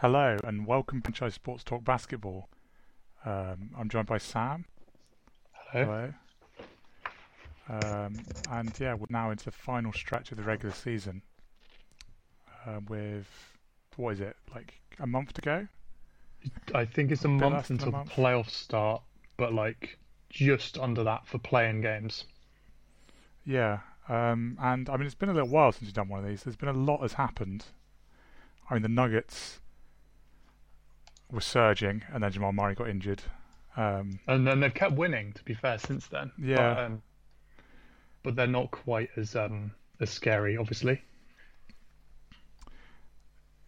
Hello and welcome to Franchise Sports Talk Basketball. Um, I'm joined by Sam. Hello. Hello. Um, and yeah, we're now into the final stretch of the regular season. Uh, with what is it like a month to go? I think it's a less month than a until month. playoffs start, but like just under that for playing games. Yeah. Um, and I mean, it's been a little while since we've done one of these. There's been a lot has happened. I mean, the Nuggets were surging, and then Jamal Murray got injured. Um, And then they've kept winning, to be fair, since then. Yeah. But, um, but they're not quite as um as scary, obviously.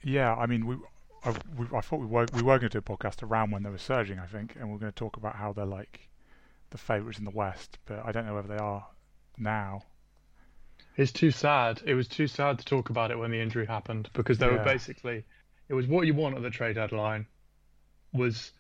Yeah, I mean, we, I, we, I thought we were we were going to do a podcast around when they were surging, I think, and we're going to talk about how they're like the favourites in the West, but I don't know whether they are now. It's too sad. It was too sad to talk about it when the injury happened because they were basically it was what you want at the trade deadline was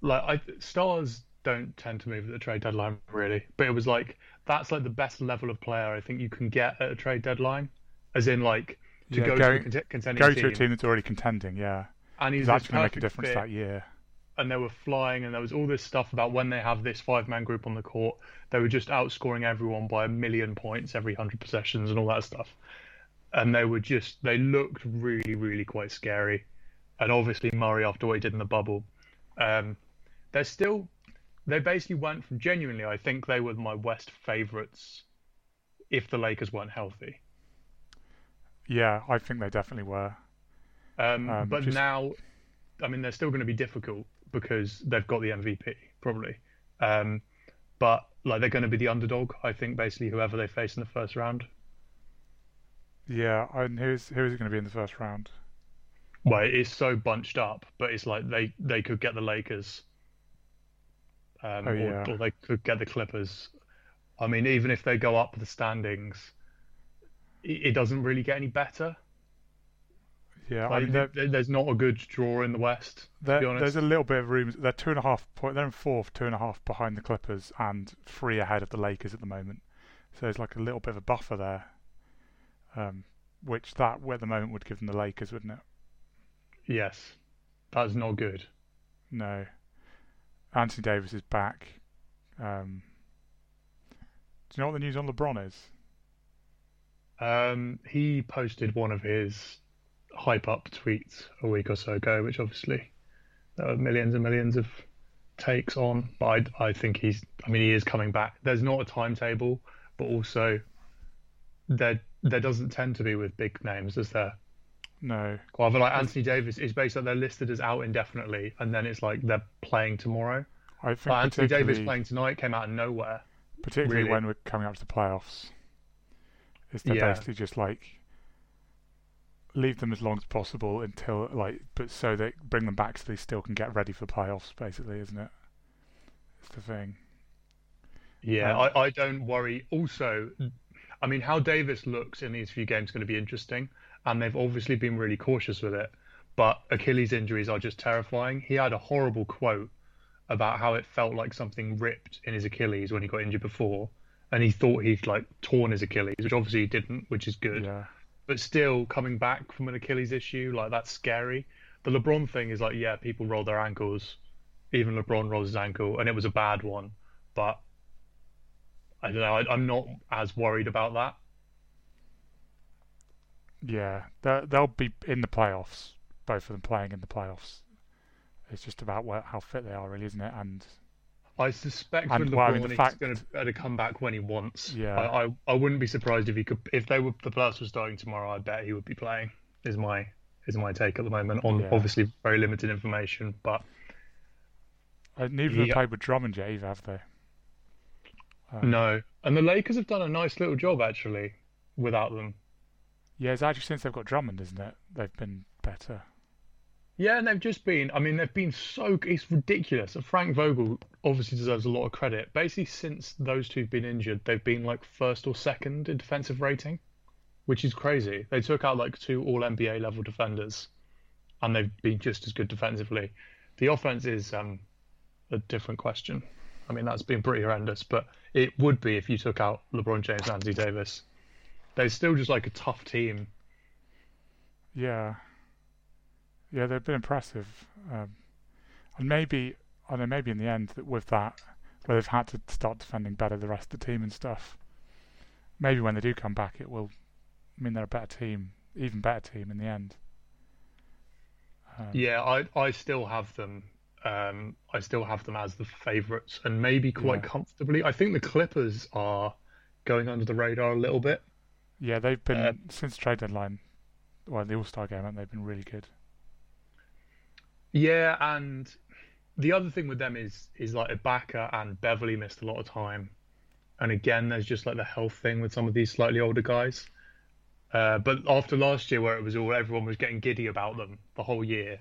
like I stars don't tend to move at the trade deadline really, but it was like that's like the best level of player I think you can get at a trade deadline, as in like to Yeah, go going- to a cont- contending Go team, to a team that's already contending, yeah, and he's actually going to make a difference fit, that year. and they were flying, and there was all this stuff about when they have this five man group on the court, they were just outscoring everyone by a million points every hundred possessions and all that stuff. And they were just they looked really, really quite scary. And obviously Murray after what he did in the bubble. Um they're still they basically went from genuinely I think they were my West favourites if the Lakers weren't healthy. Yeah, I think they definitely were. Um, Um, but just- now, I mean, they're still going to be difficult because they've got the MVP probably. Um, but like they're going to be the underdog, I think. Basically, whoever they face in the first round. Yeah, and who's who is it going to be in the first round? Well, it is so bunched up, but it's like they they could get the Lakers. Um, Oh, or, yeah. or they could get the Clippers. I mean, even if they go up the standings, it, it doesn't really get any better. Yeah, I mean, there- there's not a good draw in the West. To be honest, there's a little bit of room. They're two and a half point. They're in fourth, two and a half behind the Clippers, and three ahead of the Lakers at the moment. So there's like a little bit of a buffer there, um, which that at the moment would give them the Lakers, wouldn't it? Yes, that's not good. No. Anthony Davis is back. Um, do you know what the news on LeBron is? Um, he posted one of his hype up tweets a week or so ago, which obviously there were millions and millions of takes on. But I, I think he's, I mean, he is coming back. There's not a timetable, but also there there doesn't tend to be with big names, is there? No. Quite often, like Anthony Davis is basically they're listed as out indefinitely, and then it's like they're playing tomorrow. I think Like Anthony Davis playing tonight came out of nowhere. particularly really. when we're coming up to the playoffs, is they're Yeah. basically just like leave them as long as possible until like, but so they bring them back so they still can get ready for the playoffs. Basically, isn't it? It's the thing. Yeah, Um, I, I don't worry. Also, I mean, how Davis looks in these few games is going to be interesting, and they've obviously been really cautious with it. But Achilles injuries are just terrifying. He had a horrible quote about how it felt like something ripped in his Achilles when he got injured before, and he thought he'd like torn his Achilles, which obviously he didn't, which is good. Yeah. But still, coming back from an Achilles issue, like that's scary. The LeBron thing is like, yeah, people roll their ankles. Even LeBron rolls his ankle, and it was a bad one. But I don't know. I, I'm not as worried about that. Yeah, they'll they'll be in the playoffs. Both of them playing in the playoffs. It's just about where, how fit they are, really, isn't it? And I suspect And, with well, I LeBron, mean, the he's fact- going to come back when he wants. Yeah. I, I, I wouldn't be surprised if he could. If they were the playoffs were starting tomorrow, I bet he would be playing. Is my is my take at the moment on Yeah. obviously very limited information, but uh, neither of them Yeah. played with Drummond yet either, have they? Um, no. And the Lakers have done a nice little job actually without them. Yeah, it's actually since they've got Drummond, isn't it? They've been better. Yeah, and they've just been. I mean, they've been so. It's ridiculous. Frank Vogel obviously deserves a lot of credit. Basically, since those two've been injured, they've been like first or second in defensive rating, which is crazy. They took out like two All NBA level defenders, and they've been just as good defensively. The offense is um, a different question. I mean, that's been pretty horrendous, but it would be if you took out LeBron James and Anthony Davis. They're still just like a tough team. Yeah. Yeah, they've been impressive, um, and maybe I know maybe in the end that with that, where they've had to start defending better the rest of the team and stuff. Maybe when they do come back, it will mean they're a better team, even better team in the end. Um, yeah, I I still have them. Um, I still have them as the favourites, and maybe quite yeah. comfortably. I think the Clippers are going under the radar a little bit. Yeah, they've been uh, since trade deadline. Well, the All Star game, and they've been really good. Yeah, and the other thing with them is is like Ibaka and Beverley missed a lot of time, and again, there's just like the health thing with some of these slightly older guys. Uh, but after last year, where it was all everyone was getting giddy about them the whole year,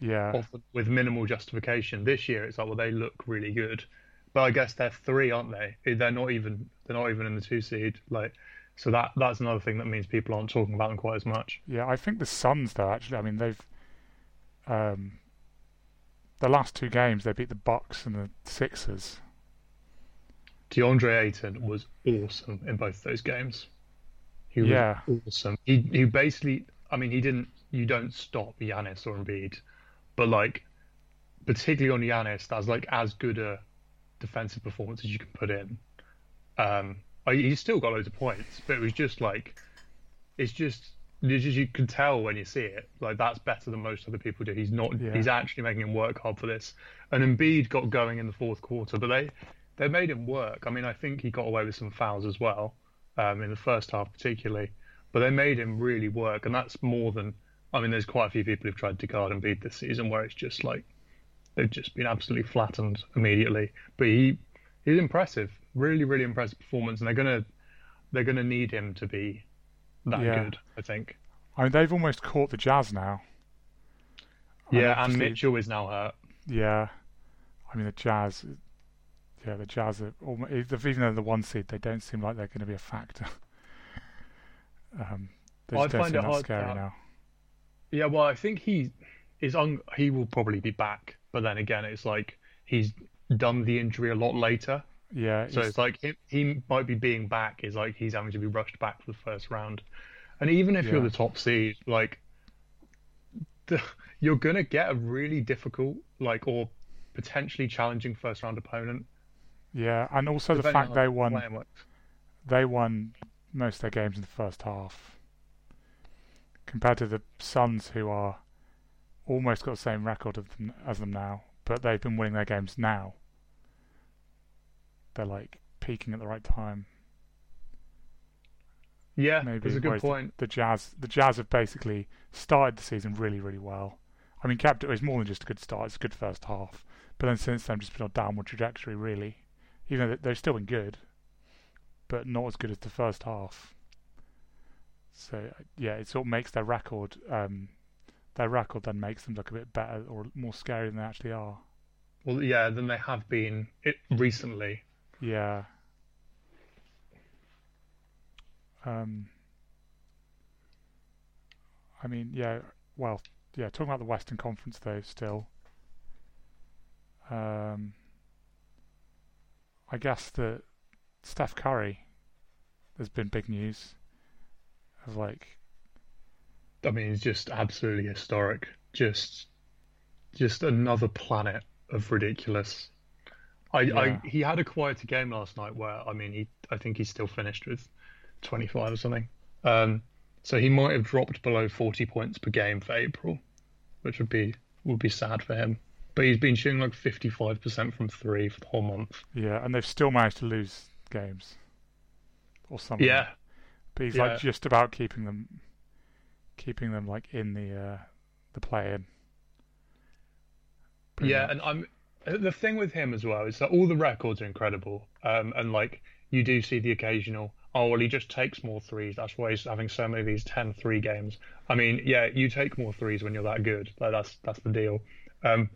yeah, with minimal justification. This year, it's like, well, they look really good, but I guess they're three, aren't they? They're not even they're not even in the two seed. Like, so that that's another thing that means people aren't talking about them quite as much. Yeah, I think the Suns, though, actually, I mean, they've um, the last two games they beat the Bucks and the Sixers. DeAndre Ayton was awesome in both those games. He was yeah. awesome. He he basically, I mean, he didn't. You don't stop Giannis or Embiid, but like, particularly on Giannis, that's like as good a defensive performance as you can put in. Um, he's still got loads of points, but it was just like, it's just just, you can tell when you see it. Like that's better than most other people do. He's not. Yeah. He's actually making him work hard for this. And Embiid got going in the fourth quarter, but they they made him work. I mean, I think he got away with some fouls as well um, in the first half, particularly. But they made him really work, and that's more than. I mean, there's quite a few people who've tried to guard Embiid this season where it's just like they've just been absolutely flattened immediately. But he he's impressive, really, really impressive performance, and they're gonna they're gonna need him to be that yeah. good. I think. I mean, they've almost caught the Jazz now. Yeah, and Mitchell is now hurt. Yeah, I mean the Jazz yeah, the Jazz are almost, even though the one seed, they don't seem like they're going to be a factor. um, they well, find it hard scary now. Yeah, well, I think he is on. He will probably be back, but then again, it's like he's done the injury a lot later. Yeah. So it's like he, he might be being back is like he's having to be rushed back for the first round, and even if yeah. you're the top seed, like the, you're gonna get a really difficult, like or potentially challenging first round opponent yeah, and also the fact they won they won most of their games in the first half compared to the Suns, who are almost got the same record them, as them now, but they've been winning their games now. They're like peaking at the right time. Yeah, maybe that's a good point. The, the, Jazz, the Jazz have basically started the season really, really well. I mean, kept it was more than just a good start; it's a good first half. But then since then, just been on a downward trajectory, really even though they've still been good, but not as good as the first half. So yeah, it sort of makes their record. Um, their record then makes them look a bit better or more scary than they actually are. Well, yeah, than they have been it, recently. Yeah. Um. I mean, yeah. Well, yeah. Talking about the Western Conference, though, still. Um. I guess that Steph Curry has been big news of like. I mean, it's just absolutely historic. Just, just another planet of ridiculous. I, yeah. I he had a quieter game last night where I mean he I think he still finished with 25 or something. Um, so he might have dropped below 40 points per game for April, which would be would be sad for him but he's been shooting like 55% from three for the whole month. Yeah, and they've still managed to lose games or something. Yeah, but he's yeah. like just about keeping them, keeping them like in the uh, the play-in. Yeah, much. and I'm the thing with him as well is that all the records are incredible, um, and like you do see the occasional. Oh well, he just takes more threes. That's why he's having so many of these 10-3 games. I mean, yeah, you take more threes when you're that good. Like that's that's the deal. Um,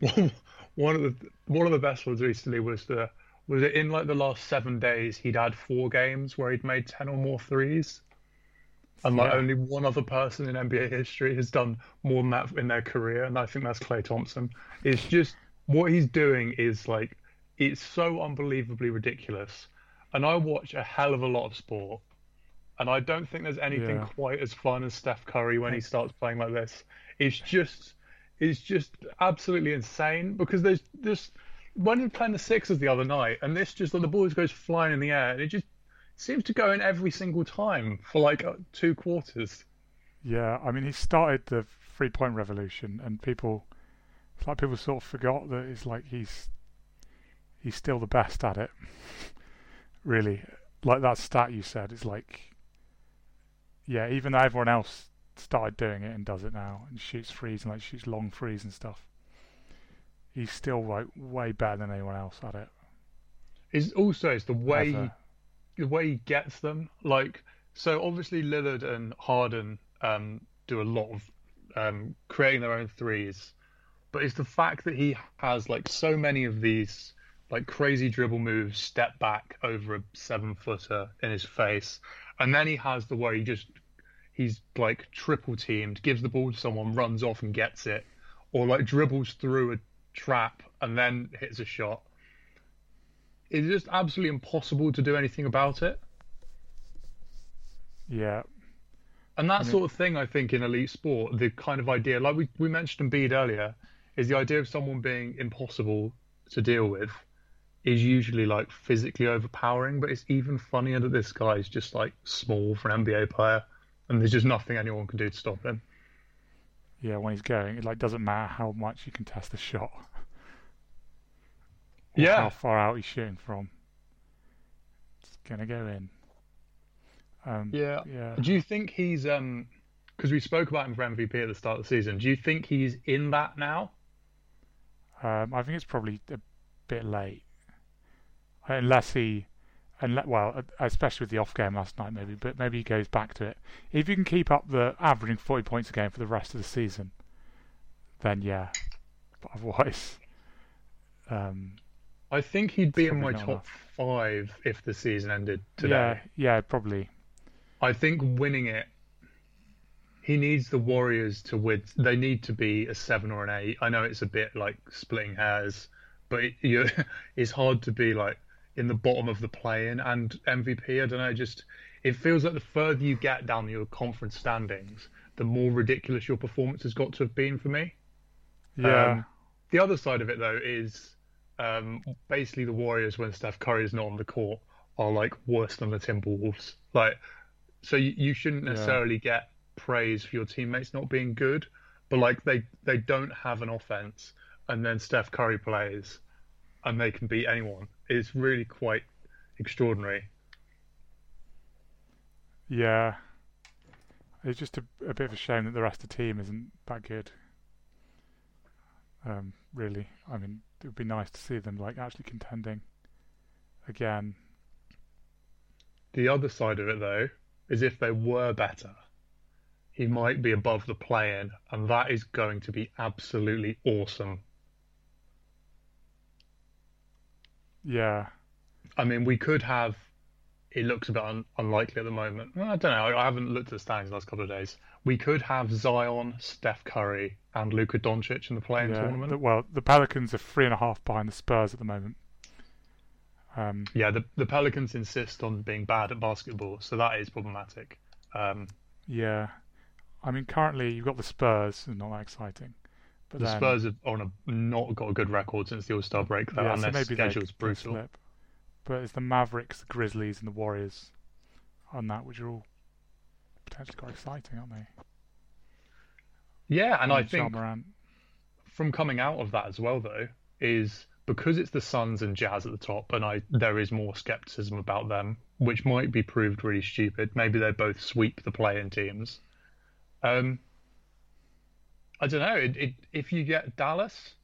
one of the one of the best ones recently was the was it in like the last seven days he'd had four games where he'd made ten or more threes. And like yeah. only one other person in NBA history has done more than that in their career, and I think that's Klay Thompson. It's just what he's doing is like it's so unbelievably ridiculous. And I watch a hell of a lot of sport, and I don't think there's anything Yeah. quite as fun as Steph Curry when he starts playing like this. It's just, it's just absolutely insane because there's this when he were playing the Sixers the other night, and this just the ball just goes flying in the air, and it just seems to go in every single time for like uh, two quarters. Yeah, I mean, he started the three point revolution, and people, it's like people sort of forgot that it's like he's he's still the best at it. really, like that stat you said, it's like, yeah, even though everyone else started doing it and does it now and shoots threes and like shoots long threes and stuff, he's still like way better than anyone else at it. Is also it's the way Ever. the way he gets them. Like so, obviously Lillard and Harden um, do a lot of um, creating their own threes, but it's the fact that he has like so many of these like crazy dribble moves, step back over a seven footer in his face, and then he has the way he just he's like triple teamed, gives the ball to someone, runs off and gets it, or like dribbles through a trap and then hits a shot. It's just absolutely impossible to do anything about it. Yeah, And that mean- sort of thing, I think, in elite sport, the kind of idea, like we, we mentioned Embiid earlier, is the idea of someone being impossible to deal with is usually like physically overpowering. But it's even funnier that this guy is just like small for an NBA player, and there's just nothing anyone can do to stop him. yeah. When he's going, it like doesn't matter how much you can test the shot. Yeah. how far out he's shooting from. It's gonna go in. Um, Yeah. yeah. Do you think he's um? Because we spoke about him for MVP at the start of the season. Do you think he's in that now? Um, I think it's probably a bit late, unless he, unless well, uh, especially with the off game last night, maybe. But maybe he goes back to it. If you can keep up the averaging forty points a game for the rest of the season, then yeah. But otherwise, um, I think he'd be in my top enough. five if the season ended today. yeah, yeah, probably. I think winning it, he needs the Warriors to win. They need to be a seven or an eight. I know it's a bit like splitting hairs, but it, you, it's hard to be like in the bottom of the play-in and MVP. I don't know. Just it feels like the further you get down your conference standings, the more ridiculous your performance has got to have been for me. Yeah, Um, the other side of it though is um, basically the Warriors when Steph Curry is not on the court are like worse than the Timberwolves. Like, so you, you shouldn't Yeah. necessarily get praise for your teammates not being good, but like they they don't have an offense, and then Steph Curry plays, and they can beat anyone. It's really quite extraordinary. yeah. It's just a, a bit of a shame that the rest of the team isn't that good. Um, really, I mean, it would be nice to see them like actually contending again. The other side of it though is if they were better, he might be above the play-in, and that is going to be absolutely awesome. Yeah, I mean, we could have. It looks a bit un- unlikely at the moment. I don't know. I, haven't looked at the standings the last couple of days. We could have Zion, Steph Curry, and Luka Doncic in the play-in yeah. tournament. The- well, the Pelicans are three and a half behind the Spurs at the moment. Um, Yeah, the the Pelicans insist on being bad at basketball, so that is problematic. Um, yeah, I mean, currently you've got the Spurs, and not that exciting. But the then, Spurs have on a not got a good record since the All Star break, though, yeah, and so maybe schedule's brutal. slip. But it's the Mavericks, the Grizzlies, and the Warriors on that, which are all potentially quite exciting, aren't they? Yeah, and I think Morant. from coming out of that as well, though, is because it's the Suns and Jazz at the top, and I there is more skepticism about them, which might be proved really stupid. Maybe they both sweep the play-in teams. Um, I don't know. It, it, if you get Dallas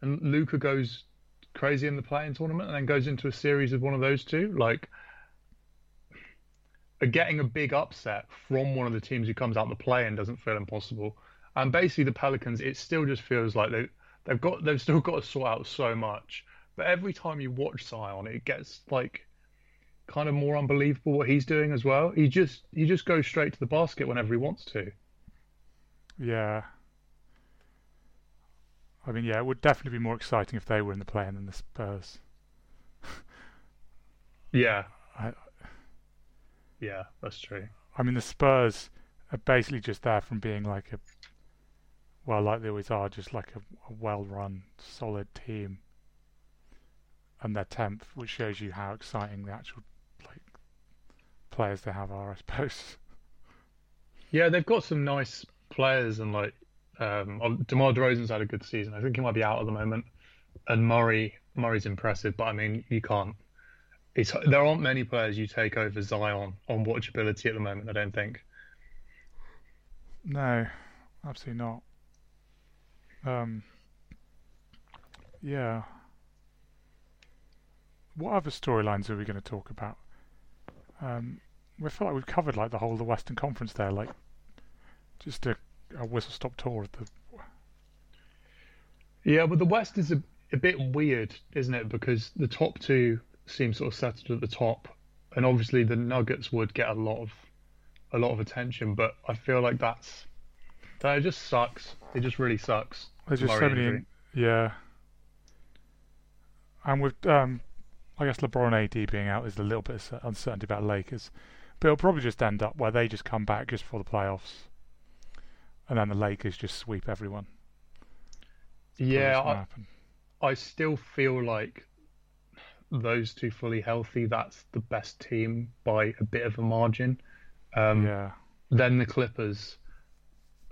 and Luka goes crazy in the play-in tournament and then goes into a series of one of those two, like getting a big upset from one of the teams who comes out the play-in doesn't feel impossible. And basically, the Pelicans, it still just feels like they they've got they've still got to sort out so much. But every time you watch Zion, it gets like kind of more unbelievable what he's doing as well. He just he just goes straight to the basket whenever he wants to. Yeah. I mean, yeah, it would definitely be more exciting if they were in the play than the Spurs. Yeah, Yeah, that's true. I mean, the Spurs are basically just there from being like a, well, like they always are, just like a, a well-run, solid team. And they're tenth, which shows you how exciting the actual like players they have are, I suppose. Yeah, they've got some nice players, and like um, DeMar DeRozan's had a good season. I think he might be out at the moment, and Murray Murray's impressive, but I mean, you can't. It's, there aren't many players you take over Zion on watchability at the moment. I don't think. No, absolutely not. Um, yeah. What other storylines are we going to talk about? Um, we feel like we've covered like the whole of the Western Conference there, like just a, a whistle stop tour of the. Yeah, but the West is a, a bit weird, isn't it? Because the top two seem sort of settled at the top, and obviously the Nuggets would get a lot of a lot of attention, but I feel like that's that just sucks. It just really sucks. There's just so many, yeah. And with um, I guess LeBron AD being out is a little bit of uncertainty about Lakers, but it'll probably just end up where they just come back just for the playoffs, and then the Lakers just sweep everyone. Yeah, I, I still feel like those two fully healthy, that's the best team by a bit of a margin. Um, yeah. Then the Clippers,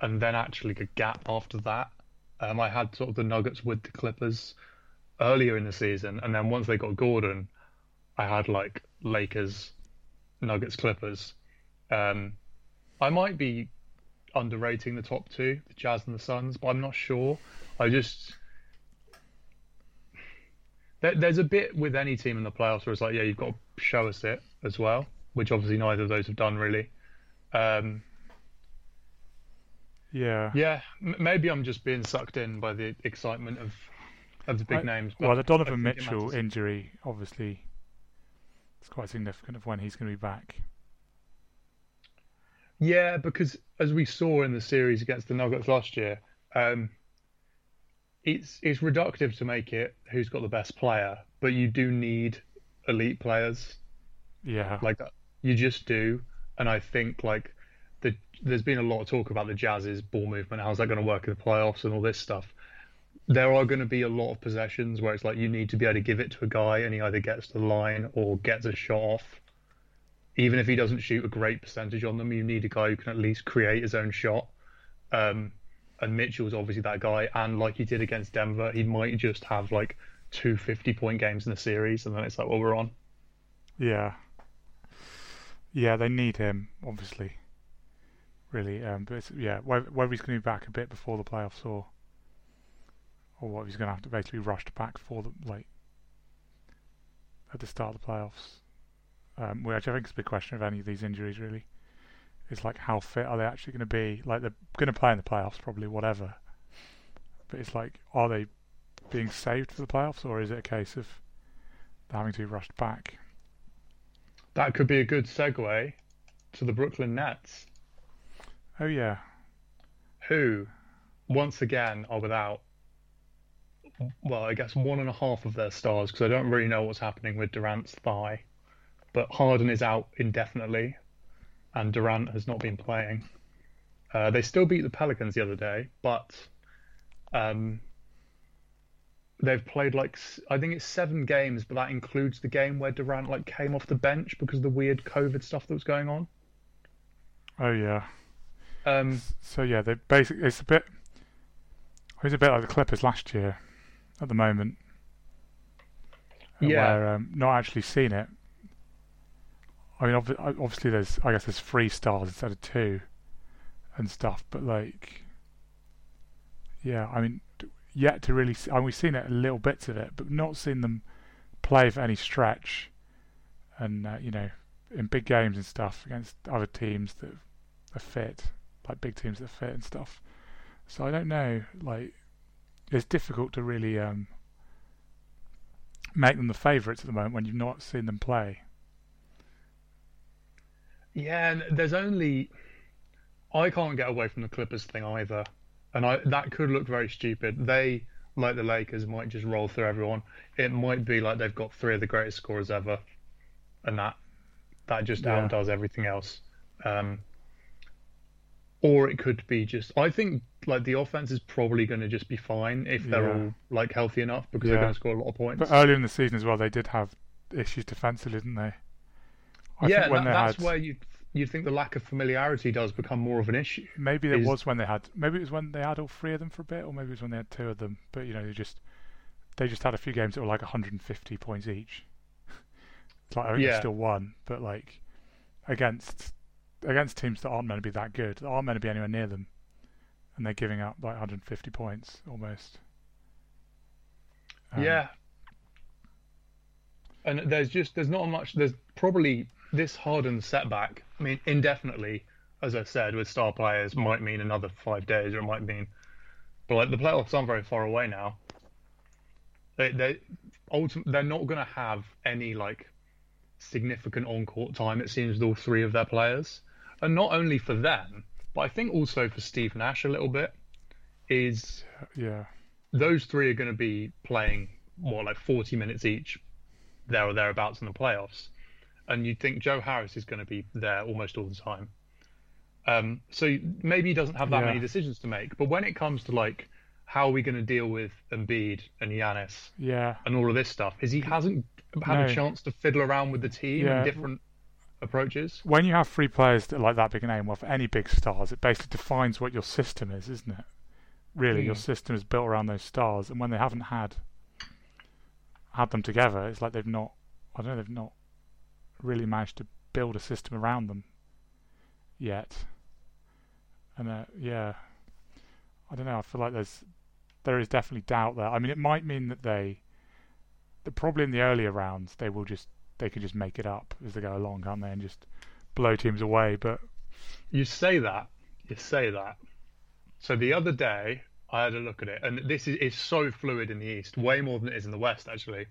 and then actually a gap after that. Um, I had sort of the Nuggets with the Clippers earlier in the season, and then once they got Gordon, I had like Lakers, Nuggets, Clippers. Um, I might be underrating the top two, the Jazz and the Suns, but I'm not sure. I just there, there's a bit with any team in the playoffs where it's like, yeah, you've got to show us it as well, which obviously neither of those have done really. Um, yeah, yeah, m- maybe I'm just being sucked in by the excitement of of the big I, names. Well, the Donovan Mitchell injury, obviously, it's quite significant of when he's going to be back. Yeah, because as we saw in the series against the Nuggets last year, um, it's it's reductive to make it who's got the best player, but you do need elite players. Yeah, like you just do, and I think like the there's been a lot of talk about the Jazz's ball movement. How's that going to work in the playoffs and all this stuff? There are going to be a lot of possessions where it's like you need to be able to give it to a guy, and he either gets to the line or gets a shot off even if he doesn't shoot a great percentage on them, you need a guy who can at least create his own shot. Um, and Mitchell's obviously that guy. And like he did against Denver, he might just have like two 50 point games in the series, and then it's like, well, we're on. Yeah. Yeah, they need him, obviously. Really. Um, but yeah, whether, he's going to be back a bit before the playoffs or or what he's going to have to basically rush back for the like at the start of the playoffs um, which I think is a big question of any of these injuries. Really, is like how fit are they actually going to be? Like they're going to play in the playoffs, probably whatever. But it's like, are they being saved for the playoffs, or is it a case of having to be rushed back? That could be a good segue to the Brooklyn Nets. Oh yeah. Who, once again, are without. Well, I guess one and a half of their stars because I don't really know what's happening with Durant's thigh but Harden is out indefinitely, and Durant has not been playing. Uh, they still beat the Pelicans the other day, but um, they've played like I think it's seven games, but that includes the game where Durant like came off the bench because of the weird COVID stuff that was going on. Oh yeah. Um, so yeah, they basically it's a bit. It's a bit like the Clippers last year, at the moment. Yeah. Where um, not actually seen it, I mean, obviously, there's I guess there's three stars instead of two, and stuff. But like, yeah, I mean, yet to really, see, mean, we've seen it a little bits of it, but not seen them play for any stretch, and uh, you know, in big games and stuff against other teams that are fit, like big teams that are fit and stuff. So I don't know, like, it's difficult to really um, make them the favourites at the moment when you've not seen them play. Yeah, and there's only I can't get away from the Clippers thing either, and I that could look very stupid. They like the Lakers might just roll through everyone. It might be like they've got three of the greatest scorers ever, and that that just Yeah. outdoes everything else. Um, or it could be just. I think like the offense is probably going to just be fine if they're Yeah. all like healthy enough because Yeah. they're going to score a lot of points. But earlier in the season as well, they did have issues defensively, didn't they? I yeah, that, that's had, where you you think the lack of familiarity does become more of an issue. maybe it is- was when they had maybe it was when they had all three of them for a bit, or maybe it was when they had two of them. But you know, they just they just had a few games that were like 150 points each. It's like I think they Yeah. still won, but like against against teams that aren't meant to be that good, that aren't meant to be anywhere near them, and they're giving up like 150 points almost. Um, yeah. And there's just there's not much. There's probably this hardened setback. I mean, indefinitely, as I said, with star players might mean another five days, or it might mean, but like the playoffs aren't very far away now. They they ultimately they're not going to have any like significant on court time. It seems with all three of their players, and not only for them, but I think also for Steve Nash a little bit is yeah, those three are going to be playing what like 40 minutes each there or thereabouts in the playoffs and you'd think Joe Harris is going to be there almost all the time um, so maybe he doesn't have that Yeah. many decisions to make but when it comes to like how are we going to deal with Embiid and Giannis yeah. and all of this stuff is he hasn't had No. a chance to fiddle around with the team Yeah. and different approaches when you have three players that like that big a name, well, for any big stars, it basically defines what your system is, isn't it? Really, your Mm. system is built around those stars, and when they haven't had had them together, it's like they've not. I don't know. They've not really managed to build a system around them yet. And uh, yeah, I don't know. I feel like there's there is definitely doubt there. I mean, it might mean that they, that probably in the earlier rounds, they will just they can just make it up as they go along, can't they, and just blow teams away. But You say that. You say that. So the other day, I had a look at it, and this is, is so fluid in the East, way more than it is in the West, actually.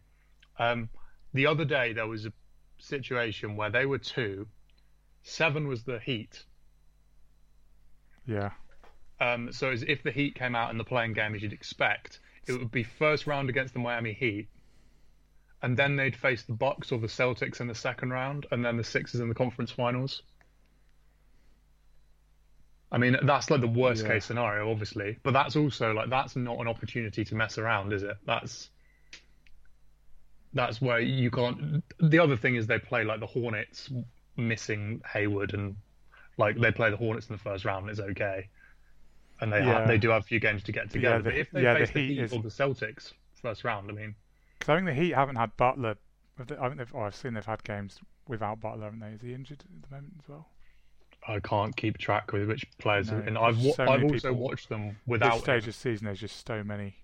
Um, the other day, there was a situation where they were two, seven was the Heat. yeah, Um, so as if the Heat came out in the play-in game as you'd expect, it would be first round against the Miami Heat, and then they'd face the Bucks or the Celtics in the second round, and then the Sixers in the conference finals. I mean, that's like the worst Yeah. case scenario, obviously, but that's also like that's not an opportunity to mess around, is it? That's that's where you can't. The other thing is they play like the Hornets, missing Hayward, and like they play the Hornets in the first round, and it's okay. And they Yeah. have, they do have a few games to get together. the- but if they yeah, the face the Heat Heat, is- or the Celtics first round, I mean, because I think the Heat haven't had Butler. I think they've. Oh, I've seen they've had games without Butler, haven't they? Is he injured at the moment as well? I can't keep track with which players. No, and I've so I've also people- watched them This without. stage him. of season, there's just so many,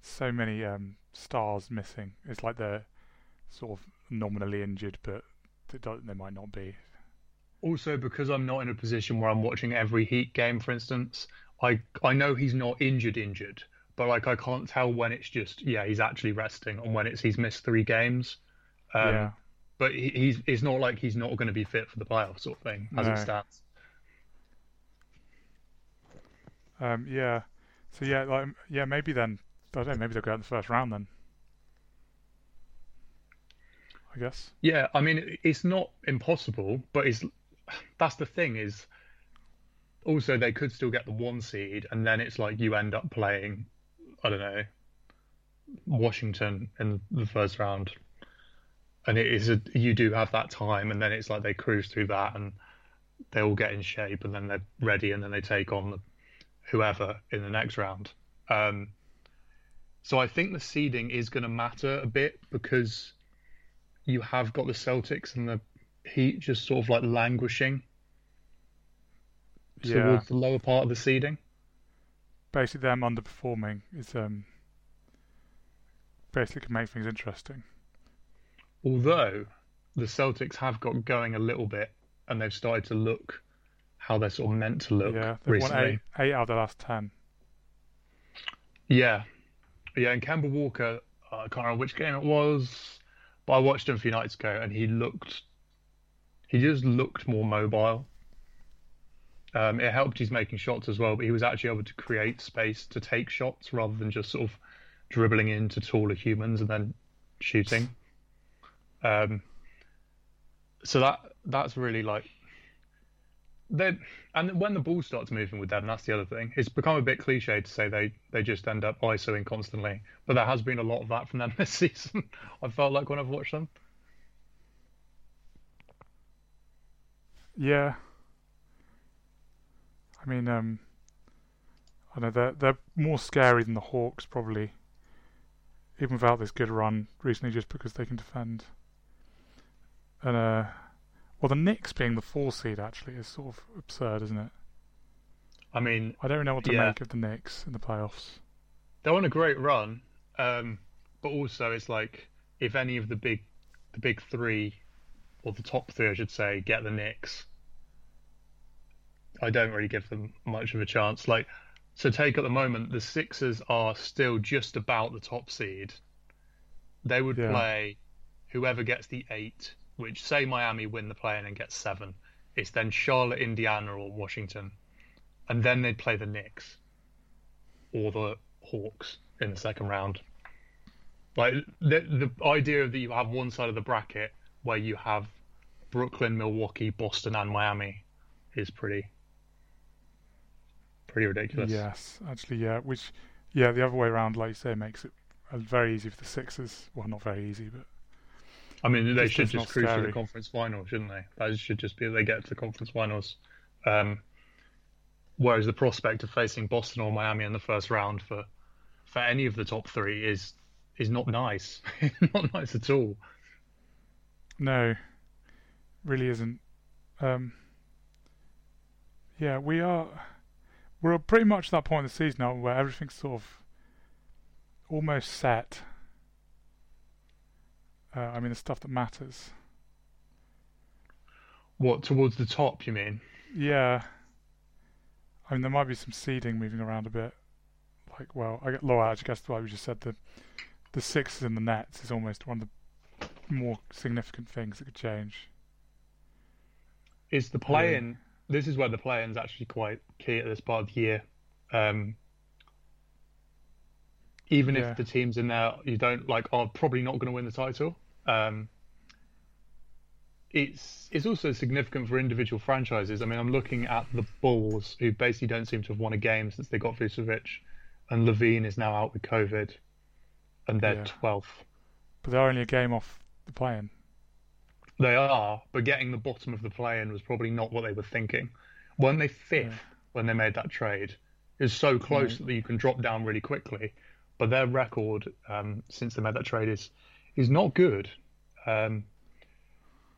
so many um, stars missing. It's like they're sort of nominally injured, but they, don't, they might not be. Also, because I'm not in a position where I'm watching every Heat game, for instance, I I know he's not injured, injured, but like I can't tell when it's just yeah he's actually resting and when it's he's missed three games. Um, yeah, But he, he's it's not like he's not going to be fit for the playoffs sort of thing as No. it stands. um, yeah. So yeah, like yeah, maybe then I don't know. Maybe they'll go out in the first round then. I guess. Yeah, I mean it's not impossible, but it's that's the thing is also they could still get the one seed and then it's like you end up playing I don't know Washington in the first round. And it is a you do have that time and then it's like they cruise through that and they all get in shape and then they're ready and then they take on the, whoever in the next round. Um so I think the seeding is going to matter a bit because you have got the Celtics and the Heat just sort of like languishing Yeah. towards the lower part of the seeding. Basically, them underperforming is um basically can make things interesting. Although the Celtics have got going a little bit and they've started to look how they're sort of meant to look yeah, they've won recently. eight, eight out of the last ten. Yeah. Yeah, and Kemba Walker, uh, I can't remember which game it was, but I watched him a few nights ago and he looked, he just looked more mobile. Um, it helped he's making shots as well, but he was actually able to create space to take shots rather than just sort of dribbling into taller humans and then shooting. Um, so that that's really like then and when the ball starts moving with them, that's the other thing. It's become a bit cliche to say they they just end up ISOing constantly, but there has been a lot of that from them this season. I felt like when I've watched them. Yeah. I mean, um, I know they're they're more scary than the Hawks probably, even without this good run recently, just because they can defend. And uh, well, the Knicks being the four seed actually is sort of absurd, isn't it? I mean, I don't know what to Yeah. make of the Knicks in the playoffs. they're on a great run, um, but also it's like if any of the big the big three or the top three, I should say, get the Knicks, I don't really give them much of a chance. Like, so take at the moment, the Sixers are still just about the top seed. They would Yeah. play whoever gets the eight, which say Miami win the play-in and get seven. It's then Charlotte, Indiana, or Washington, and then they'd play the Knicks or the Hawks in the second round. Like the the idea that you have one side of the bracket where you have Brooklyn, Milwaukee, Boston, and Miami is pretty pretty ridiculous. Yes, actually, yeah. Which, yeah, the other way around, like you say, makes it very easy for the Sixers. Well, not very easy, but I mean, they Just should just not cruise to the conference final, shouldn't they? That should just be they get to the conference finals. Um, whereas the prospect of facing Boston or Miami in the first round for for any of the top three is is not nice, not nice at all. no, really isn't. Um, yeah, we are. We're at pretty much at that point in the season now where everything's sort of almost set. Uh, I mean, the stuff that matters. What towards the top? You mean? Yeah. I mean, there might be some seeding moving around a bit. Like, well, I get Law. I guess why we just said the the Sixers in the nets is almost one of the more significant things that could change. is the play-in. This is where the play-in is actually quite key at this part of the year. Um, even Yeah. if the teams in there you don't like are probably not going to win the title, um, it's it's also significant for individual franchises. I mean, I'm looking at the Bulls, who basically don't seem to have won a game since they got Vucevic, and LaVine is now out with COVID, and they're Yeah. 12th. But they're only a game off the play-in. They are, but getting the bottom of the play-in was probably not what they were thinking. Weren't they fifth Yeah. when they made that trade? It was so close Yeah. that you can drop down really quickly. But their record um, since they made that trade is is not good. Um,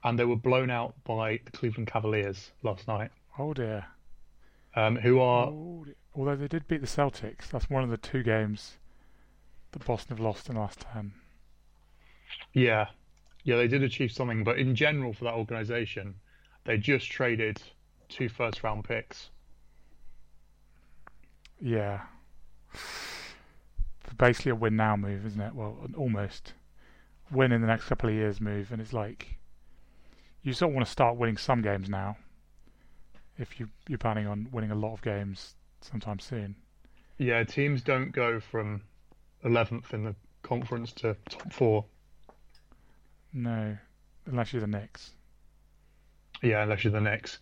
and they were blown out by the Cleveland Cavaliers last night, Oh dear. um, who are Oh dear. Although they did beat the Celtics, that's one of the two games that Boston have lost in the last ten. Yeah, yeah, they did achieve something, but in general for that organization, they just traded two first round picks. Yeah. Basically a win now move, isn't it? Well, almost win in the next couple of years move, and it's like you sort of want to start winning some games now. If you you're planning on winning a lot of games sometime soon. Yeah, teams don't go from 11th in the conference to top four. No, unless you're the Knicks. Yeah, unless you're the Knicks,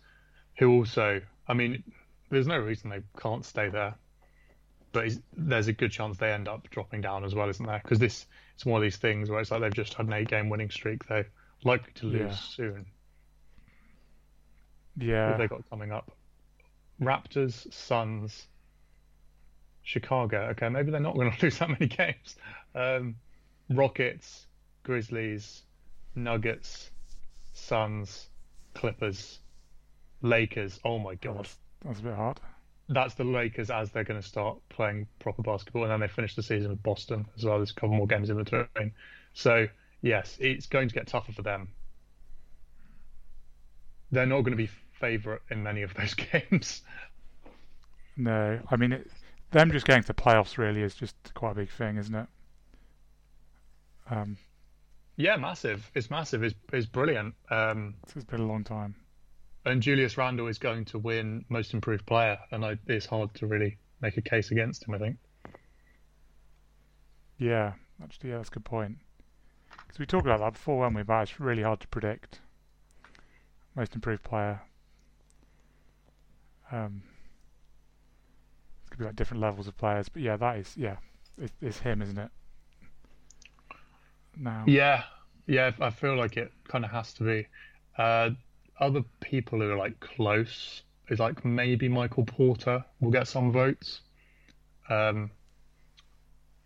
who also, I mean, there's no reason they can't stay there, but there's a good chance they end up dropping down as well, isn't there? Because this it's one of these things where it's like they've just had an eight-game winning streak, they're likely to lose Yeah. soon. Yeah, they got coming up? Raptors, Suns, Chicago. Okay, maybe they're not going to lose that many games. Um, Rockets, Grizzlies, Nuggets, Suns, Clippers, Lakers. Oh my god, that's, that's a bit hard. That's the Lakers as they're going to start playing proper basketball, and then they finish the season with Boston as well. There's a couple more games in between. So yes, it's going to get tougher for them. They're not going to be favourite in many of those games. No, I mean it, them just getting to the playoffs really is just quite a big thing, isn't it? Um, Yeah, massive. It's massive. It's, it's brilliant. Um, it's been a long time. And Julius Randle is going to win Most Improved Player, and I, it's hard to really make a case against him. I think. Yeah, actually, yeah, that's a good point. Because we talked about that before, weren't we? But it's really hard to predict most improved player. Um, it could be like different levels of players, but yeah, that is yeah, it, it's him, isn't it? Now, Yeah, yeah, I feel like it kind of has to be. Uh, other people who are like close is like maybe Michael Porter will get some votes, um,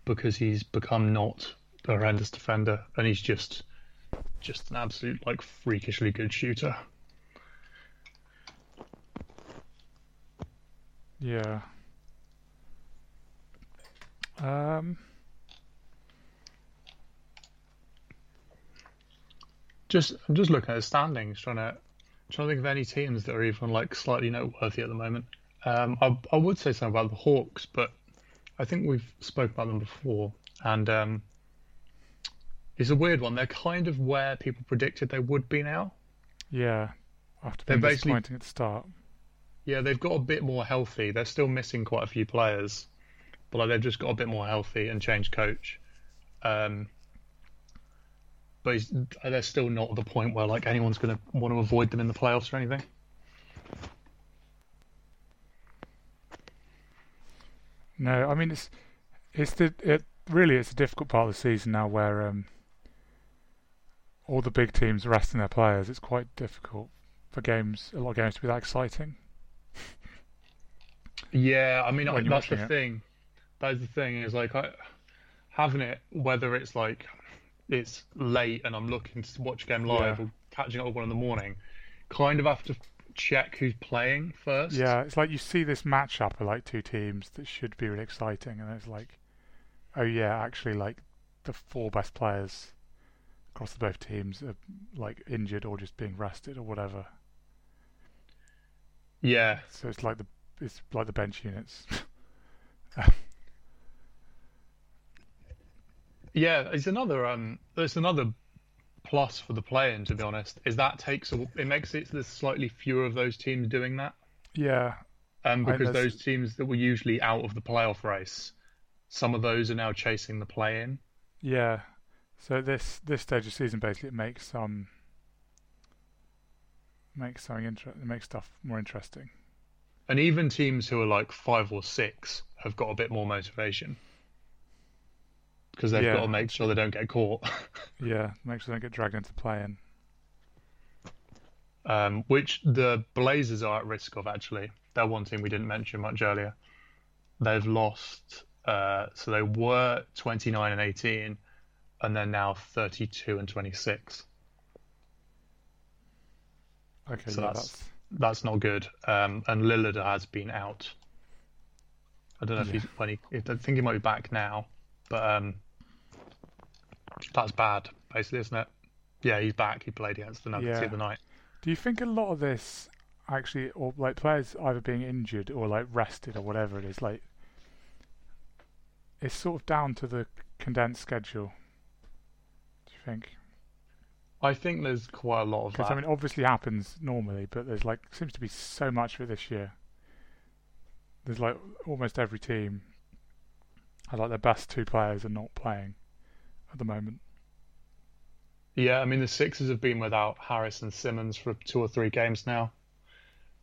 because he's become not a horrendous defender and he's just just an absolute like freakishly good shooter. yeah. Um, Just I'm just looking at the standings, trying to trying to think of any teams that are even like slightly noteworthy at the moment. Um, I I would say something about the Hawks, but I think we've spoke about them before, and um, it's a weird one. They're kind of where people predicted they would be now. yeah. After They're being basically- disappointing at the start. Yeah, they've got a bit more healthy. They're still missing quite a few players, but like, they've just got a bit more healthy and changed coach. Um, but they're still not at the point where like anyone's going to want to avoid them in the playoffs or anything. No, I mean it's it's the it really it's a difficult part of the season now where um, all the big teams are resting their players. It's quite difficult for games, a lot of games to be that exciting. Yeah, I mean that's the it. thing. That's the thing is like I, having it whether it's like it's late and I'm looking to watch a game live Yeah. or catching up with one in the morning, kind of have to check who's playing first. Yeah, it's like you see this matchup of like two teams that should be really exciting, and it's like, oh yeah, actually like the four best players across the both teams are like injured or just being rested or whatever. Yeah, So it's like the it's like the bench units. Yeah, it's another um, it's another plus for the play-in. To be honest, is that takes a, it makes it there's slightly fewer of those teams doing that, yeah, um, because those teams that were usually out of the playoff race, some of those are now chasing the play-in. yeah. So this this stage of season basically it makes um makes something inter- it makes stuff more interesting. And even teams who are like five or six have got a bit more motivation because they've Yeah. got to make sure they don't get caught. Yeah, make sure they don't get dragged into play-in. um, which the Blazers are at risk of actually. They're one team we didn't mention much earlier. They've lost, uh, so they were 29 and 18, and they're now 32 and 26. Okay, So yeah, that's- that's That's not good. Um, and Lillard has been out. I don't know if Yeah. he's when he. I think he might be back now, but um, that's bad, basically, isn't it? Yeah, he's back. He played against the Nuggets Yeah. the other night. Do you think a lot of this actually, or like players either being injured or like rested or whatever it is, like it's sort of down to the condensed schedule? Do you think? I think there's quite a lot of Because. I mean, obviously happens normally, but there's like seems to be so much of it this year. There's like almost every team, and like their best two players are not playing at the moment. Yeah, I mean the Sixers have been without Harris and Simmons for two or three games now,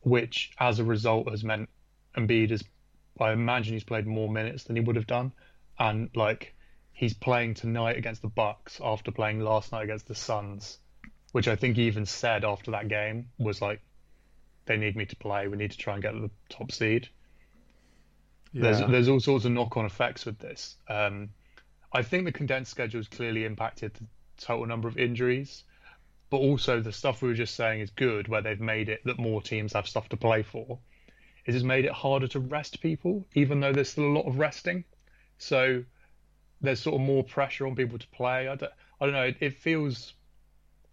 which as a result has meant Embiid has, I imagine he's played more minutes than he would have done, and like he's playing tonight against the Bucks after playing last night against the Suns, which I think he even said after that game was like, they need me to play. We need to try and get the top seed. Yeah, There's there's all sorts of knock-on effects with this. Um, I think the condensed schedule has clearly impacted the total number of injuries, but also the stuff we were just saying is good, where they've made it that more teams have stuff to play for. It has made it harder to rest people, even though there's still a lot of resting. So there's sort of more pressure on people to play. I don't, I don't know. It, it feels,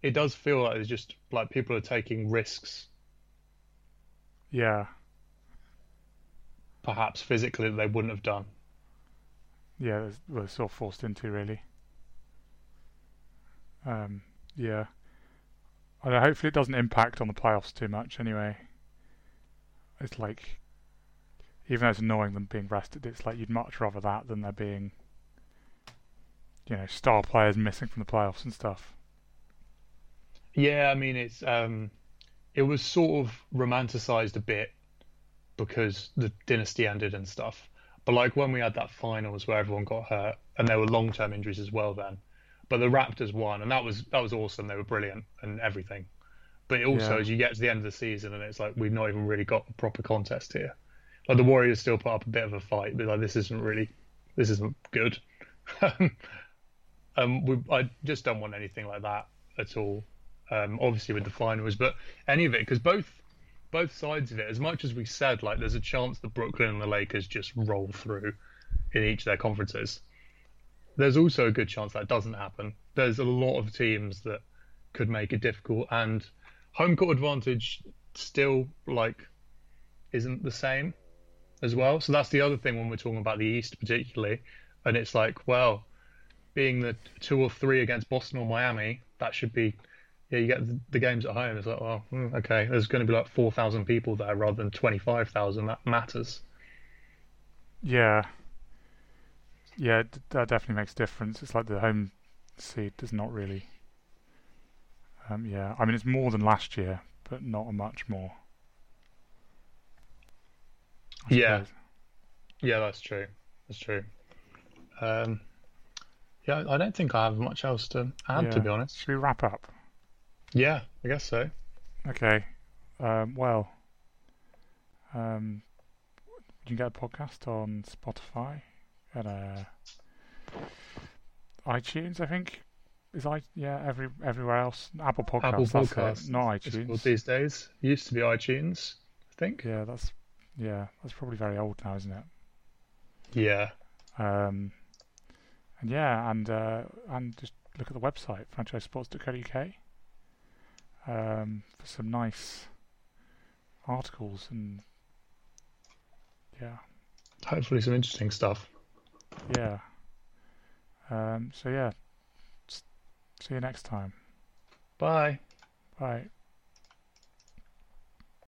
it does feel like it's just like people are taking risks, yeah, perhaps physically that they wouldn't have done. Yeah. We're sort of forced into really. Um, yeah. I know, hopefully it doesn't impact on the playoffs too much. Anyway, it's like, even though it's annoying them being rested, it's like you'd much rather that than there being, you know, star players missing from the playoffs and stuff. Yeah, I mean it's um, it was sort of romanticized a bit because the dynasty ended and stuff. But like when we had that finals where everyone got hurt and there were long term injuries as well then. But the Raptors won and that was that was awesome. They were brilliant and everything. But also Yeah. as you get to the end of the season and it's like we've not even really got a proper contest here. Like the Warriors still put up a bit of a fight, but like this isn't really this isn't good. um we I just don't want anything like that at all. Um obviously with the finals, but any of it because both both sides of it, as much as we said, like there's a chance that Brooklyn and the Lakers just roll through in each of their conferences. There's also a good chance that doesn't happen. There's a lot of teams that could make it difficult, and home court advantage still like isn't the same as well. So that's the other thing when we're talking about the East, particularly. And it's like, well, being the two or three against Boston or Miami, that should be yeah, you get the, the games at home. It's like, well, hmm, okay, there's going to be like four thousand people there rather than twenty five thousand. That matters. Yeah. Yeah, that definitely makes a difference. It's like the home seed does not really. Um, yeah, I mean it's more than last year, but not much more. Yeah. Yeah, that's true. That's true. Um, yeah, I don't think I have much else to add, to be honest. Should we wrap up? Yeah, I guess so. Okay. Um, well, um, you can get a podcast on Spotify and uh, iTunes. I think is i yeah every everywhere else Apple Podcasts. Apple it, Podcasts, not iTunes. these days. Used to be iTunes, I think. Yeah, that's yeah, that's probably very old now, isn't it? Yeah. Um, and yeah, and uh, and just look at the website franchisesports.co.uk um, for some nice articles and yeah, Hopefully, some interesting stuff. yeah. Um, so yeah, see you next time. Bye. Bye.